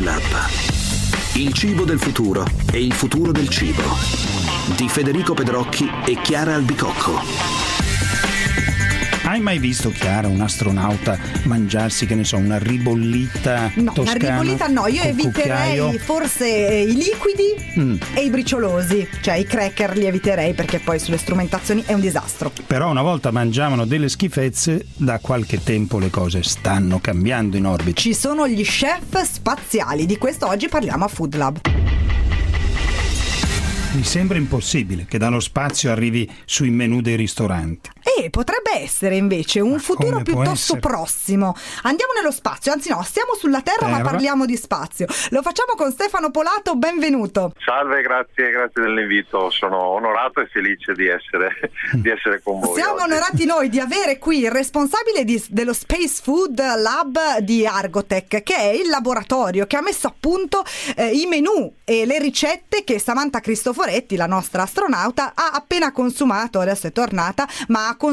Lab. Il cibo del futuro e il futuro del cibo. Di Federico Pedrocchi e Chiara Albicocco. Hai mai visto, Chiara, un astronauta mangiarsi, che ne so, una ribollita No, toscana? una ribollita no, io eviterei cucchiaio? forse eh, i liquidi Mm. e i briciolosi, cioè i cracker li eviterei perché poi sulle strumentazioni è un disastro. Però una volta mangiavano delle schifezze, da qualche tempo le cose stanno cambiando in orbita. Ci sono gli chef spaziali, di questo oggi parliamo a Food Lab. Mi sembra impossibile che dallo spazio arrivi sui menù dei ristoranti. Potrebbe essere invece un Ma futuro piuttosto prossimo. Andiamo nello spazio, anzi no, stiamo sulla Terra, ma Terra. parliamo di spazio. Lo facciamo con Stefano Polato, benvenuto. Salve, grazie, grazie dell'invito. Sono onorato e felice di essere, di essere con voi. Siamo oggi. onorati noi di avere qui il responsabile di- dello Space Food Lab di Argotech, che è il laboratorio che ha messo a punto eh, i menù e le ricette che Samantha Cristoforetti, la nostra astronauta, ha appena consumato, adesso è tornata, ma ha consumato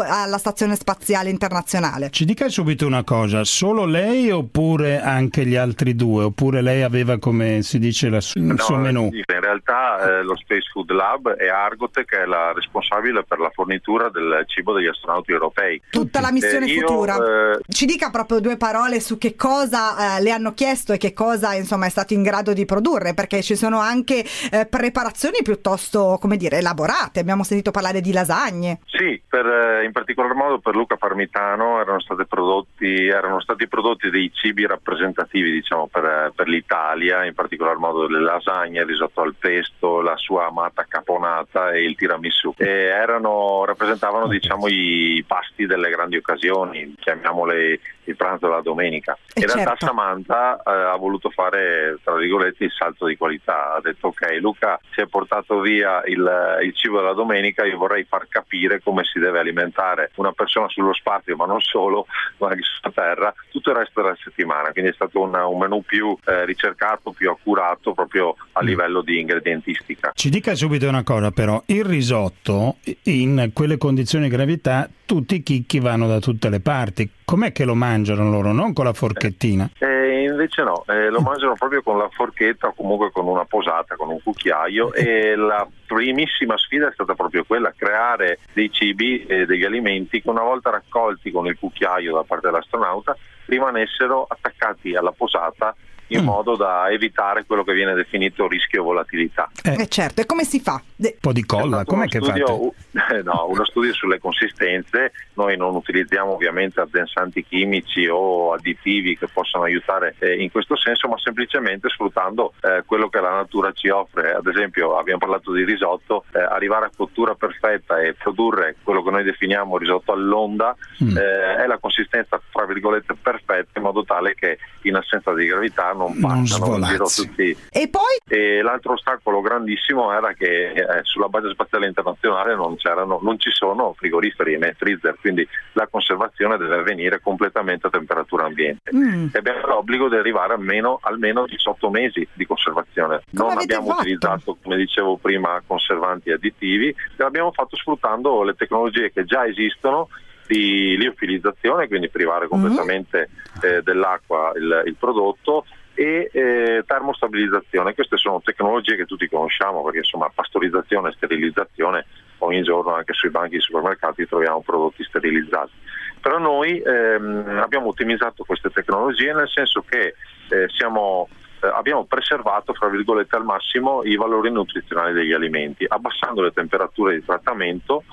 alla Stazione Spaziale Internazionale. Ci dica subito una cosa, solo lei oppure anche gli altri due? Oppure lei aveva, come si dice, la su- il No, suo menù? In realtà eh, lo Space Food Lab è Argotech che è la responsabile per la fornitura del cibo degli astronauti europei. Tutta la missione Eh, io, futura. eh, Ci dica proprio due parole su che cosa eh, le hanno chiesto e che cosa insomma è stato in grado di produrre, perché ci sono anche eh, preparazioni piuttosto, come dire, elaborate. Abbiamo sentito parlare di lasagne. Sì, per, in particolar modo per Luca Parmitano erano, prodotti, erano stati prodotti dei cibi rappresentativi diciamo, per, per l'Italia, in particolar modo le lasagne, risotto al pesto, la sua amata caponata e il tiramisù. E erano, rappresentavano diciamo, i pasti delle grandi occasioni, chiamiamole il pranzo della domenica. Eh, In realtà certo. Samantha eh, ha voluto fare, tra virgolette, il salto di qualità. Ha detto ok, Luca si è portato via il, il cibo della domenica, io vorrei far capire come si deve alimentare una persona sullo spazio, ma non solo, ma anche sulla Terra, tutto il resto della settimana. Quindi è stato un, un menù più eh, ricercato, più accurato proprio a livello di ingredientistica. Ci dica subito una cosa però, il risotto in quelle condizioni di gravità tutti i chicchi vanno da tutte le parti, com'è che lo mangiano loro? Non con la forchettina? E invece no, eh, lo mangiano proprio con la forchetta o comunque con una posata, con un cucchiaio e la primissima sfida è stata proprio quella, creare dei cibi e degli alimenti che una volta raccolti con il cucchiaio da parte dell'astronauta rimanessero attaccati alla posata in Mm. modo da evitare quello che viene definito rischio volatilità. Eh, Eh certo, e come si fa? De- un po' di colla, stato com'è che studio, fate? no, uno studio sulle consistenze, noi non utilizziamo ovviamente addensanti chimici o additivi che possano aiutare eh, in questo senso, ma semplicemente sfruttando eh, quello che la natura ci offre. Ad esempio abbiamo parlato di risotto, eh, arrivare a cottura perfetta e produrre quello che noi definiamo risotto all'onda Mm. eh, è la consistenza tra virgolette perfetta in modo tale che in assenza di gravità non Non passano in giro tutti E poi e l'altro ostacolo grandissimo era che eh, sulla base spaziale internazionale non, c'erano, non ci sono frigoriferi né freezer, quindi la conservazione deve avvenire completamente a temperatura ambiente. Mm. E abbiamo l'obbligo di arrivare almeno, almeno 18 mesi di conservazione. non avete abbiamo fatto? utilizzato, come dicevo prima, conservanti e additivi, l'abbiamo fatto sfruttando le tecnologie che già esistono di liofilizzazione, quindi privare Mm. completamente eh, dell'acqua il, il prodotto e eh, termostabilizzazione. Queste sono tecnologie che tutti conosciamo perché insomma pastorizzazione e sterilizzazione ogni giorno anche sui banchi dei supermercati troviamo prodotti sterilizzati. Però noi ehm, abbiamo ottimizzato queste tecnologie nel senso che eh, siamo eh, abbiamo preservato al massimo i valori nutrizionali degli alimenti, abbassando le temperature di trattamento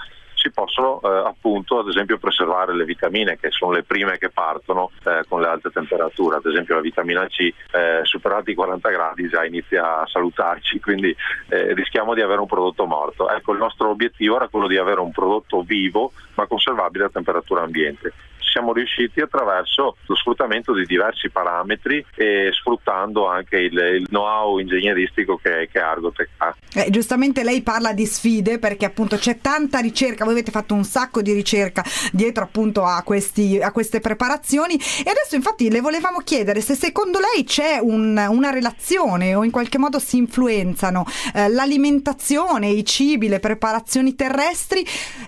si possono eh, appunto ad esempio preservare le vitamine che sono le prime che partono eh, con le alte temperature, ad esempio la vitamina C eh, superati i 40 gradi già inizia a salutarci, quindi eh, rischiamo di avere un prodotto morto. Ecco, il nostro obiettivo era quello di avere un prodotto vivo ma conservabile a temperatura ambiente. Siamo riusciti attraverso lo sfruttamento di diversi parametri e sfruttando anche il, il know-how ingegneristico che, che Argotech ha. Eh, giustamente lei parla di sfide perché appunto c'è tanta ricerca, voi avete fatto un sacco di ricerca dietro appunto a, questi, a queste preparazioni e adesso infatti le volevamo chiedere se secondo lei c'è un- una relazione o in qualche modo si influenzano eh, l'alimentazione, i cibi, le preparazioni terrestri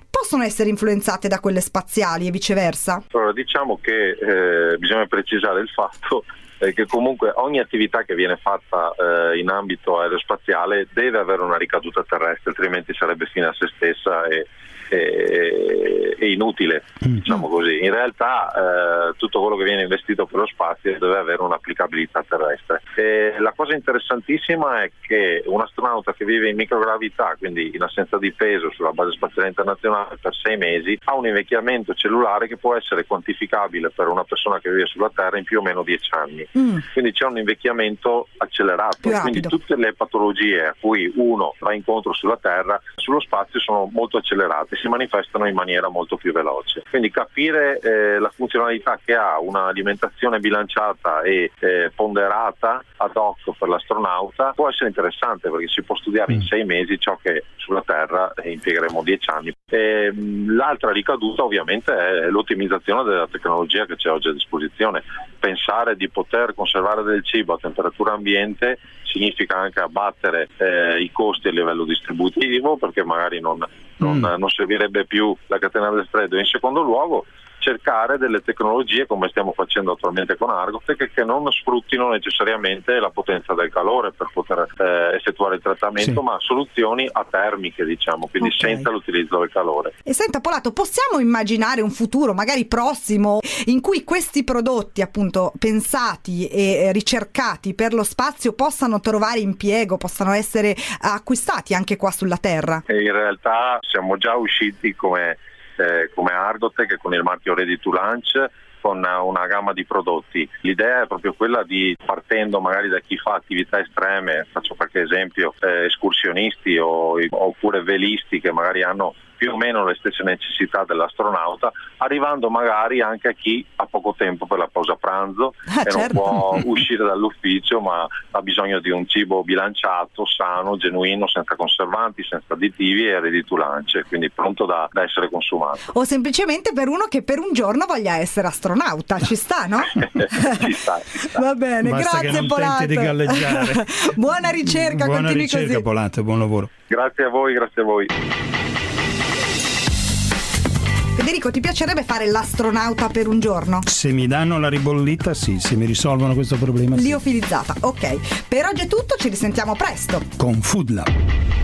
possono essere influenzate da quelle spaziali e viceversa? Allora, diciamo che eh, bisogna precisare il fatto eh, che comunque ogni attività che viene fatta eh, in ambito aerospaziale deve avere una ricaduta terrestre, altrimenti sarebbe fine a se stessa e, e, e inutile, mm. diciamo così. In realtà eh, tutto quello che viene investito per lo spazio deve avere un'applicabilità terrestre. E la cosa interessantissima è che un astronauta che vive in microgravità, quindi in assenza di peso sulla base spaziale internazionale per sei mesi, ha un invecchiamento cellulare che può essere quantificabile per una persona che vive sulla Terra in più o meno dieci anni. Mm. Quindi c'è un invecchiamento accelerato, quindi tutte le patologie a cui uno va incontro sulla Terra, sullo spazio sono molto accelerate si manifestano in maniera molto più veloce. Quindi capire eh, la funzionalità che ha un'alimentazione bilanciata e eh, ponderata ad hoc per l'astronauta può essere interessante perché si può studiare in mm. sei mesi ciò che sulla Terra impiegheremo dieci anni. E, mm, l'altra ricaduta ovviamente è l'ottimizzazione della tecnologia che c'è oggi a disposizione. Pensare di poter conservare del cibo a temperatura ambiente significa anche abbattere eh, i costi a livello distributivo perché magari non, non, mm. non servirebbe più la catena del freddo. In secondo luogo cercare delle tecnologie come stiamo facendo attualmente con Argotec che non sfruttino necessariamente la potenza del calore per poter eh, effettuare il trattamento, sì. ma soluzioni atermiche, diciamo, quindi okay. senza l'utilizzo del calore. E senta Polato, possiamo immaginare un futuro magari prossimo in cui questi prodotti appunto pensati e ricercati per lo spazio possano trovare impiego, possano essere acquistati anche qua sulla Terra? E in realtà siamo già usciti come eh, come Argotec con il marchio Ready to Launch con una gamma di prodotti. L'idea è proprio quella di, partendo magari da chi fa attività estreme, faccio qualche esempio, eh, escursionisti o, oppure velisti che magari hanno più o meno le stesse necessità dell'astronauta, arrivando magari anche a chi ha poco tempo per la pausa pranzo ah, e certo. non può uscire dall'ufficio ma ha bisogno di un cibo bilanciato, sano, genuino, senza conservanti, senza additivi e ready to lunch, quindi pronto da, da essere consumato. O semplicemente per uno che per un giorno voglia essere astronauta, ci sta, no? ci, sta, ci sta. Va bene, Basta grazie Polato. Buona ricerca, Buona continui ricerca, così. Polato, buon lavoro. Grazie a voi, grazie a voi. Federico, ti piacerebbe fare l'astronauta per un giorno? Se mi danno la ribollita, sì, se mi risolvono questo problema. Liofilizzata, sì. ok. Per oggi è tutto, ci risentiamo presto. Con Food Lab.